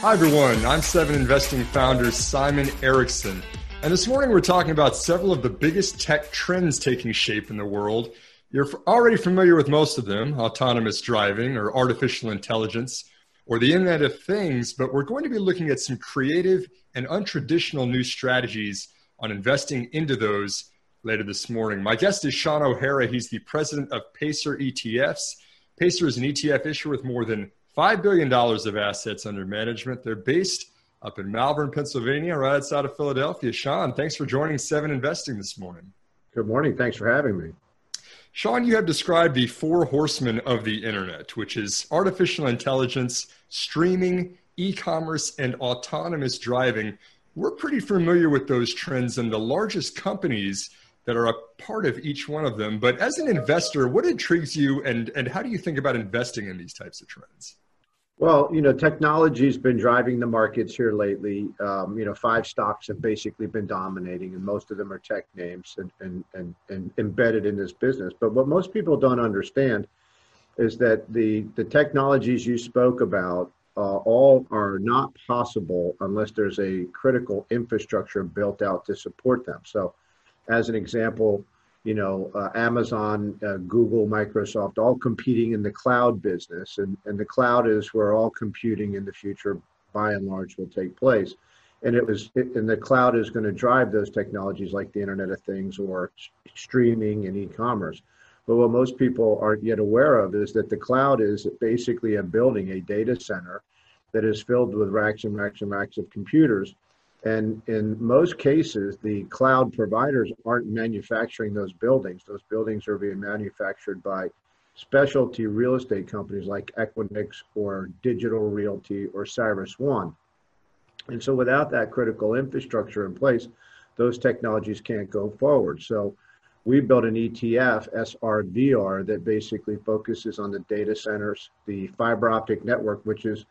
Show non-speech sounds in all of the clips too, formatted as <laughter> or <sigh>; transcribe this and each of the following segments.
Hi, everyone. I'm Seven Investing founder Simon Erickson. And this morning we're talking about several of the biggest tech trends taking shape in the world. You're already familiar with most of them autonomous driving or artificial intelligence or the Internet of Things, but we're going to be looking at some creative and untraditional new strategies on investing into those later this morning. My guest is Sean O'Hara. He's the president of Pacer ETFs. Pacer is an ETF issuer with more than $5 billion of assets under management. They're based up in Malvern, Pennsylvania, right outside of Philadelphia. Sean, thanks for joining Seven Investing this morning. Good morning. Thanks for having me. Sean, you have described the four horsemen of the internet, which is artificial intelligence, streaming, e commerce, and autonomous driving. We're pretty familiar with those trends and the largest companies that are a part of each one of them. But as an investor, what intrigues you and, and how do you think about investing in these types of trends? Well, you know, technology's been driving the markets here lately. Um, you know, five stocks have basically been dominating, and most of them are tech names and, and, and, and embedded in this business. But what most people don't understand is that the, the technologies you spoke about uh, all are not possible unless there's a critical infrastructure built out to support them. So, as an example, you know, uh, Amazon, uh, Google, Microsoft, all competing in the cloud business. And, and the cloud is where all computing in the future, by and large, will take place. And it was, it, and the cloud is going to drive those technologies like the Internet of Things or streaming and e-commerce. But what most people aren't yet aware of is that the cloud is basically a building, a data center that is filled with racks and racks and racks of computers and in most cases, the cloud providers aren't manufacturing those buildings. Those buildings are being manufactured by specialty real estate companies like Equinix or Digital Realty or CyrusOne. And so without that critical infrastructure in place, those technologies can't go forward. So we built an ETF, SRVR, that basically focuses on the data centers, the fiber optic network, which is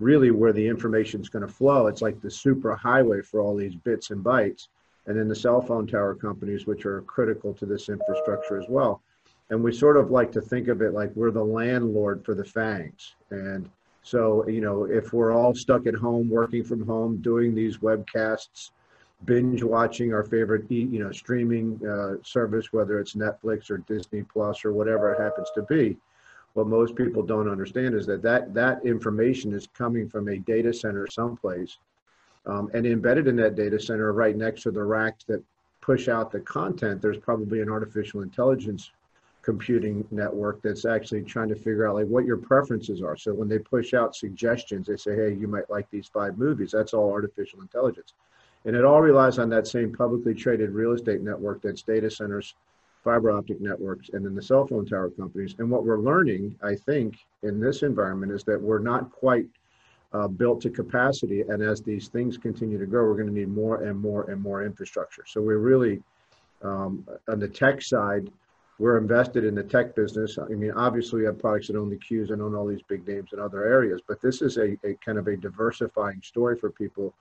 really where the information is going to flow. It's like the super highway for all these bits and bytes. And then the cell phone tower companies, which are critical to this infrastructure as well. And we sort of like to think of it like we're the landlord for the FANGs. And so, you know, if we're all stuck at home, working from home, doing these webcasts, binge watching our favorite, you know, streaming uh, service, whether it's Netflix or Disney Plus or whatever it happens to be, what most people don't understand is that that, that information is coming from a data center someplace. Um, and embedded in that data center, right next to the racks that push out the content, there's probably an artificial intelligence computing network that's actually trying to figure out like what your preferences are. So when they push out suggestions, they say, hey, you might like these five movies. That's all artificial intelligence. And it all relies on that same publicly traded real estate network that's data centers fiber optic networks, and then the cell phone tower companies. And what we're learning, I think, in this environment is that we're not quite uh, built to capacity. And as these things continue to grow, we're going to need more and more and more infrastructure. So we're really, um, on the tech side, we're invested in the tech business. I mean, obviously, we have products that own the queues and own all these big names in other areas, but this is a, a kind of a diversifying story for people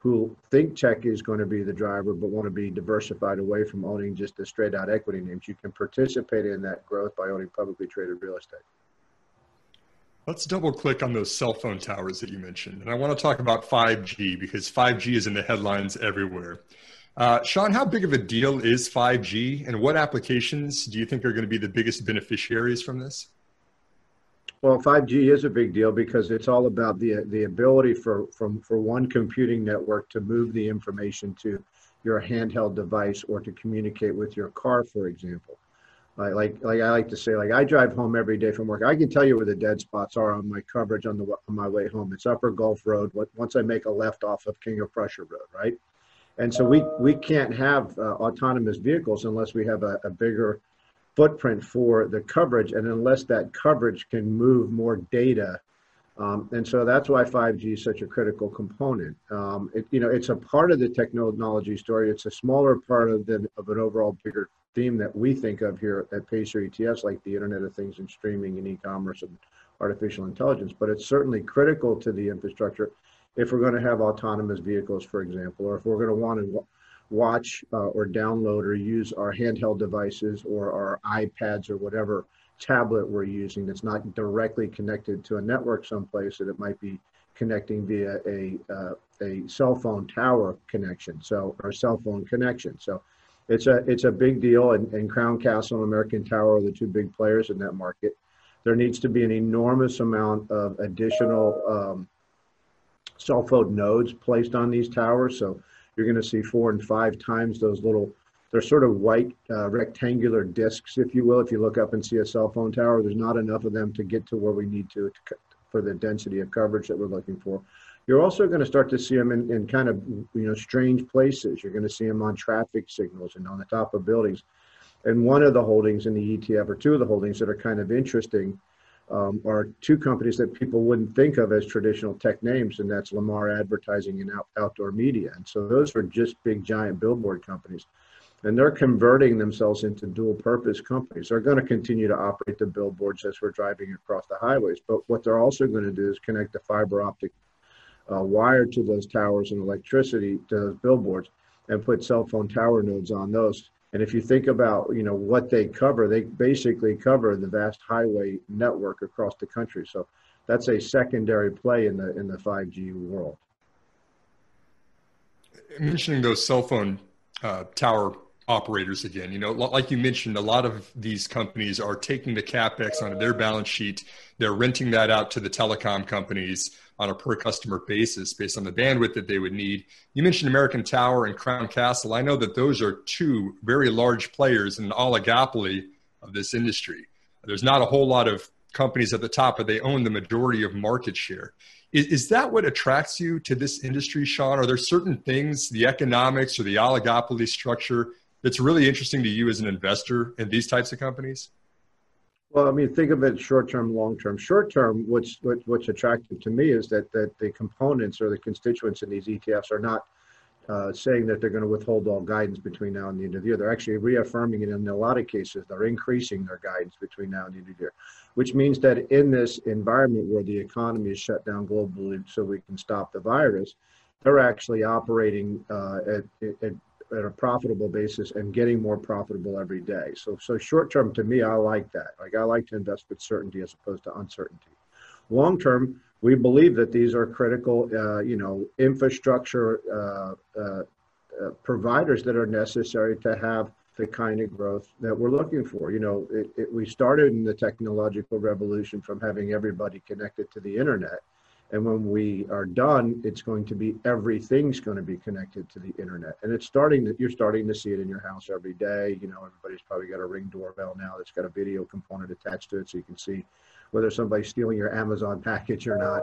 who think tech is going to be the driver but want to be diversified away from owning just the straight out equity names. You can participate in that growth by owning publicly traded real estate. Let's double click on those cell phone towers that you mentioned. And I want to talk about 5G because 5G is in the headlines everywhere. Uh, Sean, how big of a deal is 5G and what applications do you think are going to be the biggest beneficiaries from this? Well, 5G is a big deal because it's all about the the ability for from for one computing network to move the information to your handheld device or to communicate with your car, for example. Like, like, like I like to say, like I drive home every day from work. I can tell you where the dead spots are on my coverage on the on my way home. It's Upper Gulph Road. Once I make a left off of King of Prussia Road, right? And so we we can't have uh, autonomous vehicles unless we have a, a bigger footprint for the coverage, and unless that coverage can move more data, um, and so that's why 5G is such a critical component. Um, it, you know, it's a part of the technology story. It's a smaller part of the of an overall bigger theme that we think of here at Pacer ETFs, like the Internet of Things and streaming and e-commerce and artificial intelligence. But it's certainly critical to the infrastructure if we're going to have autonomous vehicles, for example, or if we're going to want to watch uh, or download or use our handheld devices or our iPads or whatever tablet we're using that's not directly connected to a network someplace that it might be connecting via a uh, a cell phone tower connection, so or cell phone connection. So it's a it's a big deal, and, and Crown Castle and American Tower are the two big players in that market. There needs to be an enormous amount of additional um, cell phone nodes placed on these towers. So you're going to see four and five times those little. They're sort of white uh, rectangular discs, if you will. If you look up and see a cell phone tower, there's not enough of them to get to where we need to, to for the density of coverage that we're looking for. You're also going to start to see them in, in kind of you know strange places. You're going to see them on traffic signals and on the top of buildings. And one of the holdings in the ETF, or two of the holdings that are kind of interesting, um, are two companies that people wouldn't think of as traditional tech names, and that's Lamar Advertising and Out- Outfront Media. And so those are just big, giant billboard companies. And they're converting themselves into dual purpose companies. They're going to continue to operate the billboards as we're driving across the highways. But what they're also going to do is connect the fiber optic uh, wire to those towers and electricity to those billboards and put cell phone tower nodes on those and if you think about, you know, what they cover, they basically cover the vast highway network across the country. So that's a secondary play in the in the 5G world. Mentioning those cell phone uh, tower operators again, you know, like you mentioned, a lot of these companies are taking the capex onto their balance sheet. They're renting that out to the telecom companies on a per customer basis based on the bandwidth that they would need. You mentioned American Tower and Crown Castle. I know that those are two very large players in an oligopoly of this industry. There's not a whole lot of companies at the top, but they own the majority of market share. Is, is that what attracts you to this industry, Sean? Are there certain things, the economics or the oligopoly structure, that's really interesting to you as an investor in these types of companies? Well, I mean, think of it short term, long term. Short term, what's what, what's attractive to me is that that the components or the constituents in these ETFs are not uh, saying that they're going to withhold all guidance between now and the end of the year. They're actually reaffirming it in a lot of cases. They're increasing their guidance between now and the end of the year, which means that in this environment where the economy is shut down globally so we can stop the virus, they're actually operating uh, at, at at a profitable basis and getting more profitable every day. So, so short term to me, I like that. Like I like to invest with certainty as opposed to uncertainty. Long term, we believe that these are critical, uh, you know, infrastructure uh, uh, uh, providers that are necessary to have the kind of growth that we're looking for. You know, it, it, we started in the technological revolution from having everybody connected to the internet and when we are done, it's going to be everything's going to be connected to the internet. And it's starting that you're starting to see it in your house every day. You know, everybody's probably got a ring doorbell now that's got a video component attached to it so you can see whether somebody's stealing your Amazon <laughs> package or not.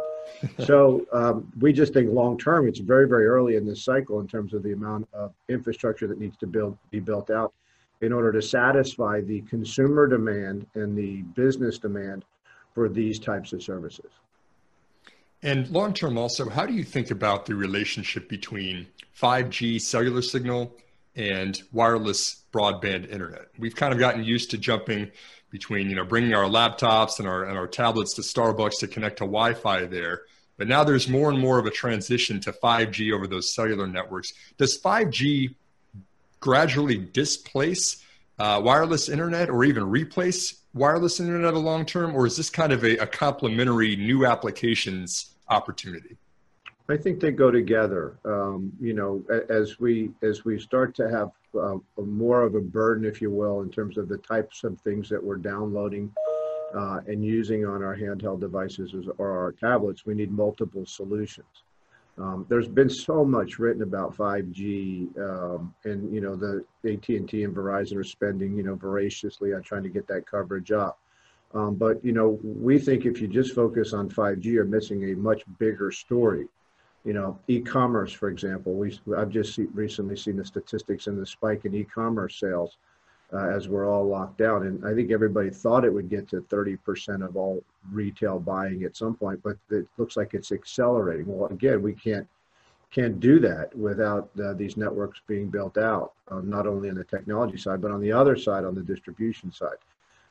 so um, we just think long term, it's very, very early in this cycle in terms of the amount of infrastructure that needs to build be built out in order to satisfy the consumer demand and the business demand for these types of services. And long term, also, how do you think about the relationship between 5G cellular signal and wireless broadband internet? We've kind of gotten used to jumping between, you know, bringing our laptops and our, and our tablets to Starbucks to connect to Wi Fi there. But now there's more and more of a transition to 5G over those cellular networks. Does 5G gradually displace uh, wireless internet or even replace wireless internet a long term, or is this kind of a, a complementary new applications opportunity? I think they go together. Um, you know, as we as we start to have uh, more of a burden, if you will, in terms of the types of things that we're downloading uh, and using on our handheld devices or our tablets, we need multiple solutions. Um, there's been so much written about 5G, um, and you know the AT&T and Verizon are spending you know voraciously on trying to get that coverage up. Um, but you know we think if you just focus on 5G, you're missing a much bigger story. You know, e-commerce, for example, we I've just see, recently seen the statistics and the spike in e-commerce sales uh, as we're all locked down. And I think everybody thought it would get to 30% of all retail buying at some point, but it looks like it's accelerating. Well, again, we can't can't do that without uh, these networks being built out, uh, not only on the technology side, but on the other side, on the distribution side.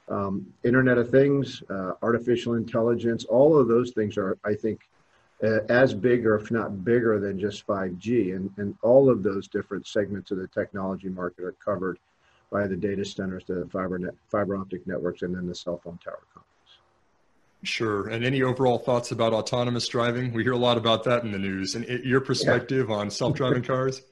Um, Internet of Things, uh, artificial intelligence, all of those things are, I think, uh, as big or if not bigger than just 5G. And, and all of those different segments of the technology market are covered by the data centers, the fiber net, fiber optic networks, and then the cell phone tower companies. Sure. And any overall thoughts about autonomous driving? We hear a lot about that in the news. And your perspective yeah. on self-driving <laughs> cars?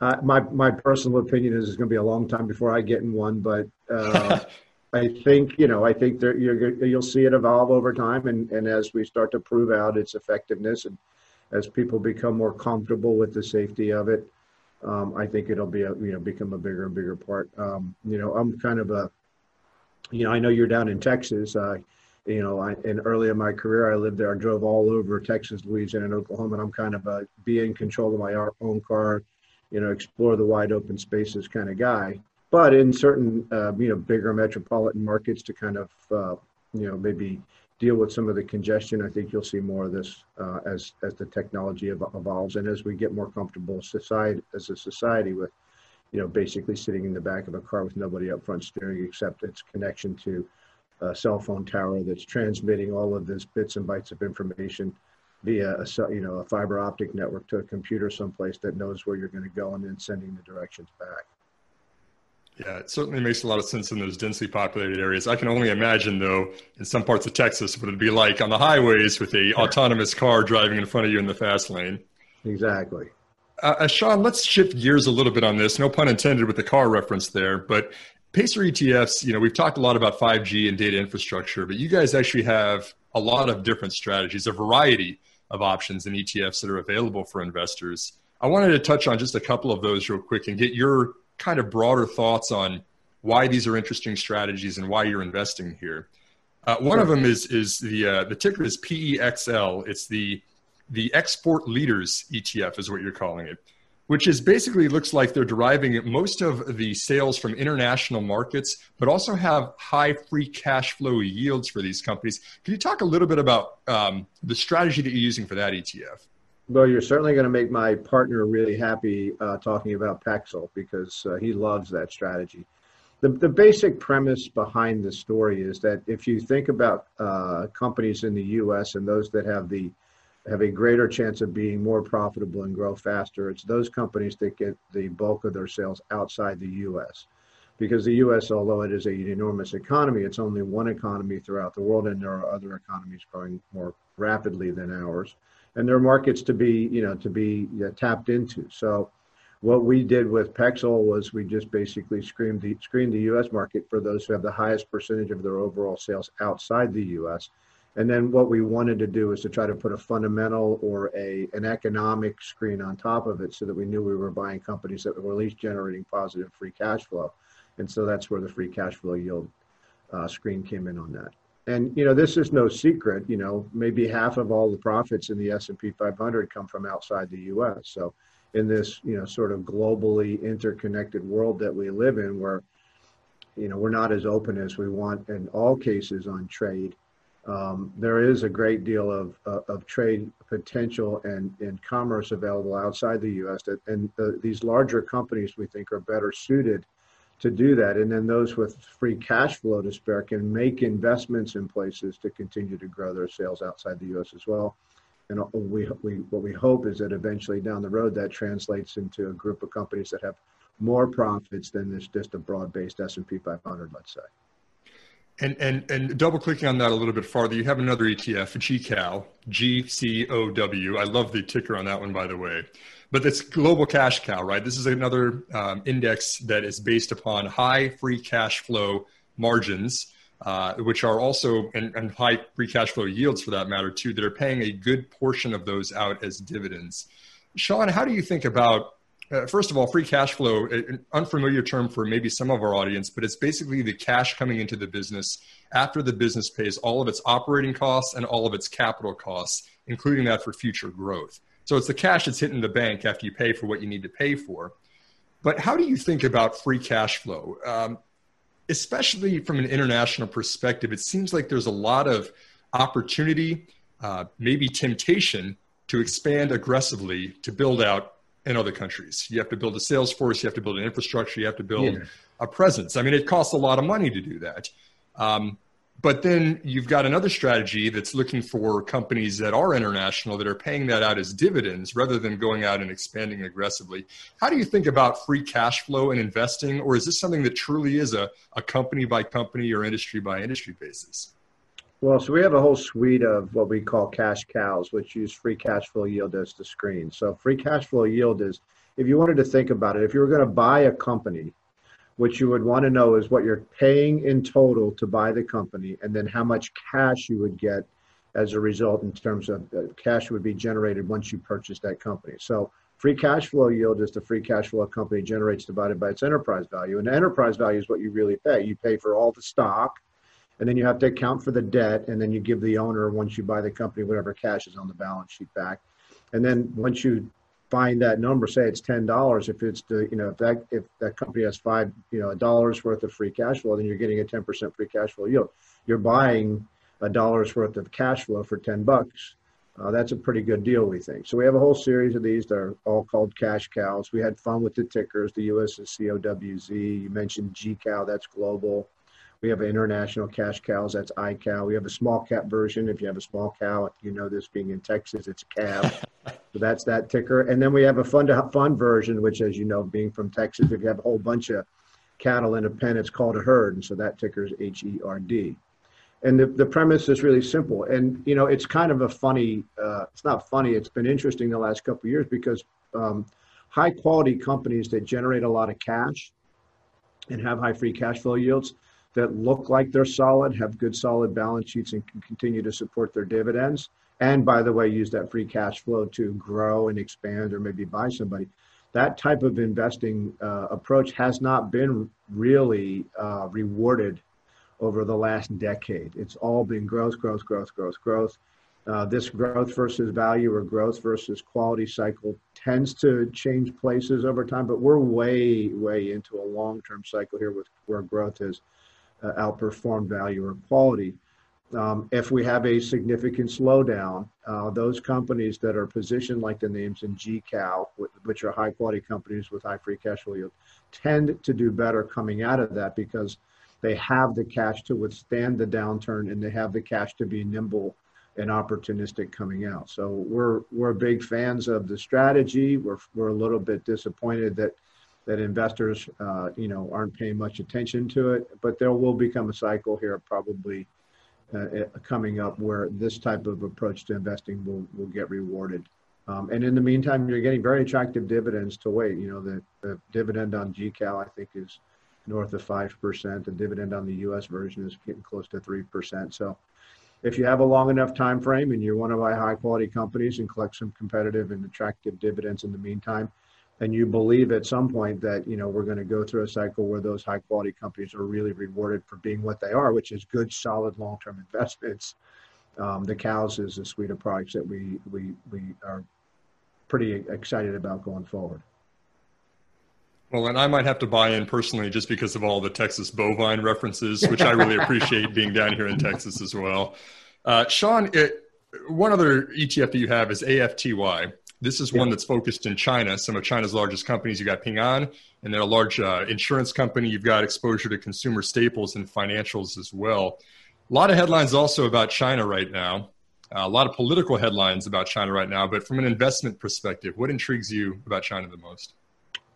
Uh, my my personal opinion is it's going to be a long time before I get in one, but uh, <laughs> I think you know I think that you're, you'll see it evolve over time, and and as we start to prove out its effectiveness, and as people become more comfortable with the safety of it, um, I think it'll be a you know become a bigger and bigger part. Um, you know, I'm kind of a, you know, I know you're down in Texas. Uh, you know, I, in early in my career, I lived there. I drove all over Texas, Louisiana, and Oklahoma, and I'm kind of a be in control of my own car, you know, explore the wide open spaces kind of guy. But in certain, uh, you know, bigger metropolitan markets to kind of, uh, you know, maybe deal with some of the congestion. I think you'll see more of this uh, as as the technology evolves and as we get more comfortable society as a society with, you know, basically sitting in the back of a car with nobody up front steering except its connection to a cell phone tower that's transmitting all of this bits and bytes of information via a you know a fiber optic network to a computer someplace that knows where you're going to go and then sending the directions back. Yeah, it certainly makes a lot of sense in those densely populated areas. I can only imagine, though, in some parts of Texas, what it'd be like on the highways with a autonomous car driving in front of you in the fast lane. Exactly. Uh, uh, Sean, let's shift gears a little bit on this. No pun intended with the car reference there, but Pacer ETFs, you know, we've talked a lot about 5G and data infrastructure, but you guys actually have a lot of different strategies, a variety of options and ETFs that are available for investors. I wanted to touch on just a couple of those real quick and get your kind of broader thoughts on why these are interesting strategies and why you're investing here. Uh, one of them is is the uh, the ticker is PEXL. It's the the export leaders ETF is what you're calling it, which is basically looks like they're deriving most of the sales from international markets, but also have high free cash flow yields for these companies. Can you talk a little bit about um, the strategy that you're using for that ETF? Well, you're certainly going to make my partner really happy uh, talking about Pexl because uh, he loves that strategy. The, the basic premise behind the story is that if you think about uh, companies in the U.S. and those that have the have a greater chance of being more profitable and grow faster, it's those companies that get the bulk of their sales outside the U.S. Because the U.S., although it is an enormous economy, it's only one economy throughout the world, and there are other economies growing more rapidly than ours and there are markets to be you know to be tapped into. So what we did with Pexel was we just basically screened the screened the U.S. market for those who have the highest percentage of their overall sales outside the U.S. And then what we wanted to do is to try to put a fundamental or a an economic screen on top of it, so that we knew we were buying companies that were at least generating positive free cash flow. And so that's where the free cash flow yield uh, screen came in on that and you know this is no secret you know maybe half of all the profits in the s&p 500 come from outside the us so in this you know sort of globally interconnected world that we live in where you know we're not as open as we want in all cases on trade um, there is a great deal of, uh, of trade potential and, and commerce available outside the us that, and the, these larger companies we think are better suited to do that. And then those with free cash flow to spare can make investments in places to continue to grow their sales outside the U.S. as well. And we, we, what we hope is that eventually down the road that translates into a group of companies that have more profits than this just a broad-based S&P 500, let's say. And, and, and double clicking on that a little bit farther, you have another ETF, GCOW, G C O W. I love the ticker on that one, by the way. But it's global cash cow, right? This is another um, index that is based upon high free cash flow margins, uh, which are also, and, and high free cash flow yields for that matter, too, that are paying a good portion of those out as dividends. Sean, how do you think about uh, first of all, free cash flow, an unfamiliar term for maybe some of our audience, but it's basically the cash coming into the business after the business pays all of its operating costs and all of its capital costs, including that for future growth. So it's the cash that's hitting the bank after you pay for what you need to pay for. But how do you think about free cash flow? Um, especially from an international perspective, it seems like there's a lot of opportunity, uh, maybe temptation to expand aggressively to build out in other countries. You have to build a sales force, you have to build an infrastructure, you have to build yeah. a presence. I mean, it costs a lot of money to do that. Um, but then you've got another strategy that's looking for companies that are international that are paying that out as dividends rather than going out and expanding aggressively. How do you think about free cash flow and investing, or is this something that truly is a, a company by company or industry by industry basis? Well, so we have a whole suite of what we call cash cows, which use free cash flow yield as the screen. So free cash flow yield is, if you wanted to think about it, if you were going to buy a company, what you would want to know is what you're paying in total to buy the company, and then how much cash you would get as a result in terms of cash would be generated once you purchase that company. So free cash flow yield is the free cash flow a company generates divided by its enterprise value, and enterprise value is what you really pay. You pay for all the stock and then you have to account for the debt, and then you give the owner once you buy the company whatever cash is on the balance sheet back, and then once you find that number, say it's ten dollars, if it's the you know if that if that company has five you know a dollar's worth of free cash flow, then you're getting a ten percent free cash flow yield. You're buying a dollar's worth of cash flow for ten bucks. Uh, that's a pretty good deal, we think. So we have a whole series of these. They're all called cash cows. We had fun with the tickers. The US is COWZ. You mentioned GCOW, that's global. We have international cash cows. That's iCow. We have a small cap version. If you have a small cow, you know this being in Texas, it's CALF. So that's that ticker. And then we have a fund to fund version, which, as you know, being from Texas, if you have a whole bunch of cattle in a pen, it's called a herd. And so that ticker is H E R D. And the, the premise is really simple. And, you know, it's kind of a funny, uh, it's not funny, it's been interesting the last couple years because um, high quality companies that generate a lot of cash and have high free cash flow yields that look like they're solid, have good solid balance sheets, and can continue to support their dividends. And by the way, use that free cash flow to grow and expand or maybe buy somebody. That type of investing uh, approach has not been really uh, rewarded over the last decade. It's all been growth, growth, growth, growth, growth. Uh, this growth versus value or growth versus quality cycle tends to change places over time, but we're way, way into a long term cycle here with where growth has uh, outperform value or quality. Um, if we have a significant slowdown, uh, those companies that are positioned like the names in GCOW, which are high quality companies with high free cash flow yield, tend to do better coming out of that because they have the cash to withstand the downturn and they have the cash to be nimble and opportunistic coming out. So we're we're big fans of the strategy. We're we're a little bit disappointed that that investors, uh, you know, aren't paying much attention to it. But there will become a cycle here, probably uh, uh, coming up, where this type of approach to investing will will get rewarded. Um, and in the meantime, you're getting very attractive dividends to wait. You know, the, the dividend on GCOW, I think, is north of five percent. The dividend on the U.S. version is getting close to three percent. So, if you have a long enough time frame and you want to buy high quality companies and collect some competitive and attractive dividends in the meantime, and you believe at some point that you know we're going to go through a cycle where those high quality companies are really rewarded for being what they are, which is good, solid, long term <laughs> investments. Um, the cows is a suite of products that we we we are pretty excited about going forward. Well, and I might have to buy in personally just because of all the Texas bovine references, <laughs> which I really appreciate being down here in Texas as well. Uh, Sean, it, one other ETF that you have is AFTY. This is yeah. one that's focused in China. Some of China's largest companies. You got Ping An, and then a large uh, insurance company. You've got exposure to consumer staples and financials as well. A lot of headlines also about China right now. Uh, a lot of political headlines about China right now. But from an investment perspective, what intrigues you about China the most?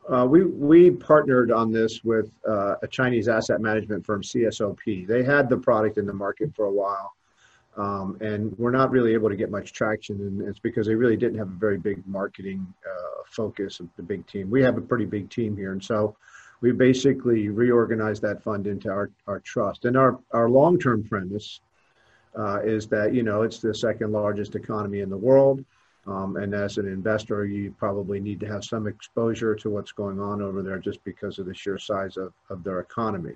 Uh, we we partnered on this with uh, a Chinese asset management firm, CSOP. They had the product in the market for a while um, and we're not really able to get much traction, and it's because they really didn't have a very big marketing uh, focus of the big team. We have a pretty big team here, and so we basically reorganized that fund into our, our trust. And our, our long term premise uh, is that, you know, it's the second largest economy in the world. Um, and as an investor, you probably need to have some exposure to what's going on over there just because of the sheer size of, of their economy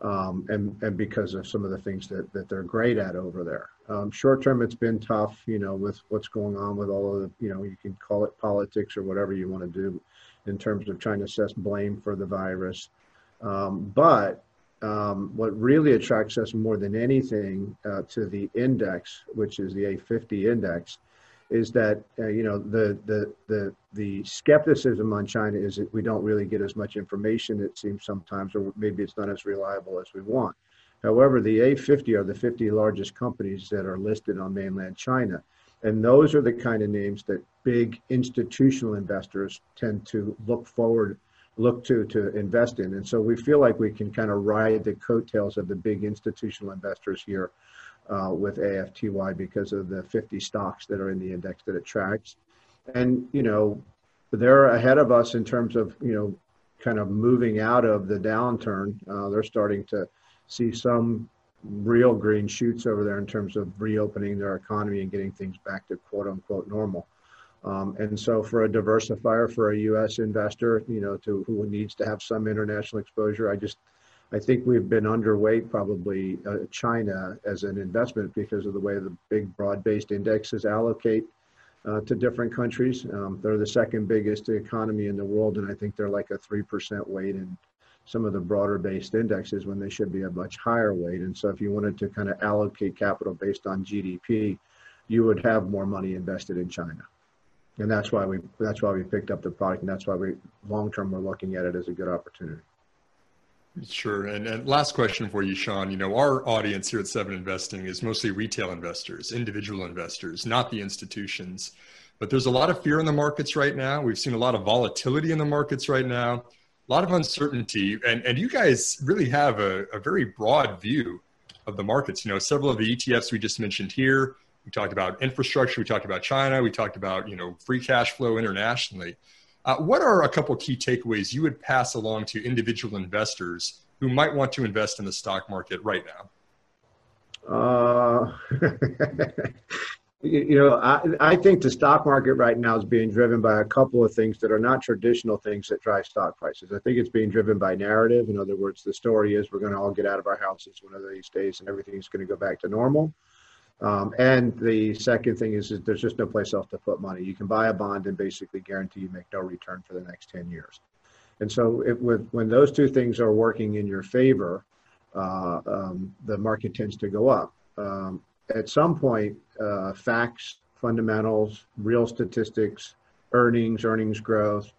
um, and and because of some of the things that that they're great at over there. Um, short term, it's been tough, you know, with what's going on with all of the, you know, you can call it politics or whatever you want to do, in terms of trying to assess blame for the virus. Um, but um, what really attracts us more than anything uh, to the index, which is the A50 index, is that uh, you know the the the the skepticism on China is that we don't really get as much information it seems sometimes, or maybe it's not as reliable as we want. However, the A50 are the 50 largest companies that are listed on mainland China, and those are the kind of names that big institutional investors tend to look forward look to to invest in and so we feel like we can kind of ride the coattails of the big institutional investors here uh, with AFTY because of the 50 stocks that are in the index that it tracks. And, you know, they're ahead of us in terms of, you know, kind of moving out of the downturn. Uh, they're starting to see some real green shoots over there in terms of reopening their economy and getting things back to quote unquote normal. Um, and so for a diversifier, for a U.S. investor, you know, to who needs to have some international exposure, I just, I think we've been underweight probably uh, China as an investment because of the way the big broad-based indexes allocate uh, to different countries. Um, they're the second biggest economy in the world, and I think they're like a 3% weight in some of the broader based indexes when they should be a much higher weight. And so if you wanted to kind of allocate capital based on GDP, you would have more money invested in China. And that's why we that's why we picked up the product and that's why we long term we're looking at it as a good opportunity. Sure. And, and last question for you, Sean. You know, our audience here at Seven Investing is mostly retail investors, individual investors, not the institutions. But there's a lot of fear in the markets right now. We've seen a lot of volatility in the markets right now, a lot of uncertainty. And, and you guys really have a, a very broad view of the markets. You know, several of the ETFs we just mentioned here, we talked about infrastructure, we talked about China, we talked about, you know, free cash flow internationally. Uh, what are a couple key takeaways you would pass along to individual investors who might want to invest in the stock market right now? Uh, <laughs> you know, I, I think the stock market right now is being driven by a couple of things that are not traditional things that drive stock prices. I think it's being driven by narrative. In other words, the story is we're going to all get out of our houses one of these days and everything's going to go back to normal. Um, and the second thing is, is there's just no place else to put money. You can buy a bond and basically guarantee you make no return for the next 10 years. And so it, with, when those two things are working in your favor, uh, um, the market tends to go up. Um, at some point, uh, facts, fundamentals, real statistics, earnings, earnings growth,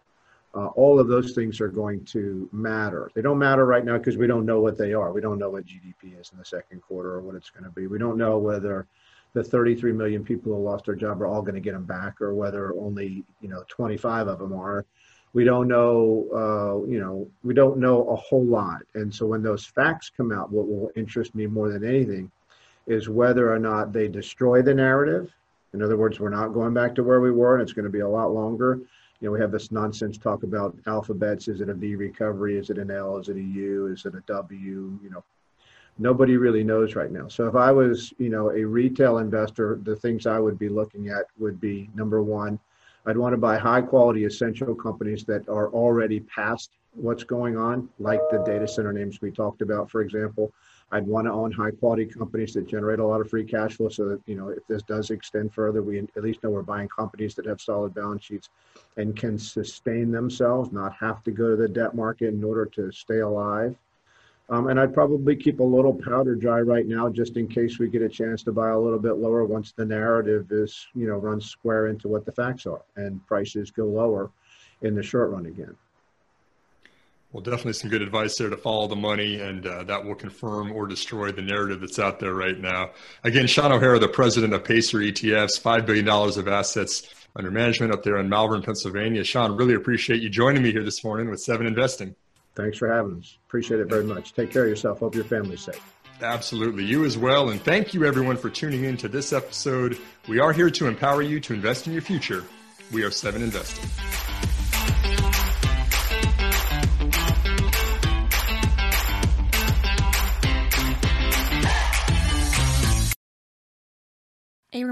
uh, all of those things are going to matter. They don't matter right now because we don't know what they are. We don't know what GDP is in the second quarter or what it's going to be. We don't know whether the 33 million people who lost their job are all going to get them back or whether only you know 25 of them are. We don't know. Uh, you know, we don't know a whole lot. And so when those facts come out, what will interest me more than anything is whether or not they destroy the narrative. In other words, we're not going back to where we were, and it's going to be a lot longer you know, we have this nonsense talk about alphabets. Is it a V recovery? Is it an L? Is it a U? Is it a W? You know, nobody really knows right now. So if I was, you know, a retail investor, the things I would be looking at would be number one, I'd want to buy high quality essential companies that are already past what's going on, like the data center names we talked about, for example. I'd want to own high quality companies that generate a lot of free cash flow so that, you know, if this does extend further, we at least know we're buying companies that have solid balance sheets and can sustain themselves, not have to go to the debt market in order to stay alive. Um, and I'd probably keep a little powder dry right now just in case we get a chance to buy a little bit lower once the narrative is, you know, runs square into what the facts are and prices go lower in the short run again. Well, definitely some good advice there to follow the money, and uh, that will confirm or destroy the narrative that's out there right now. Again, Sean O'Hara, the president of Pacer ETFs, $5 billion of assets under management up there in Malvern, Pennsylvania. Sean, really appreciate you joining me here this morning with Seven Investing. Thanks for having us. Appreciate it very much. Take care of yourself. Hope your family's safe. Absolutely. You as well. And thank you, everyone, for tuning in to this episode. We are here to empower you to invest in your future. We are Seven Investing.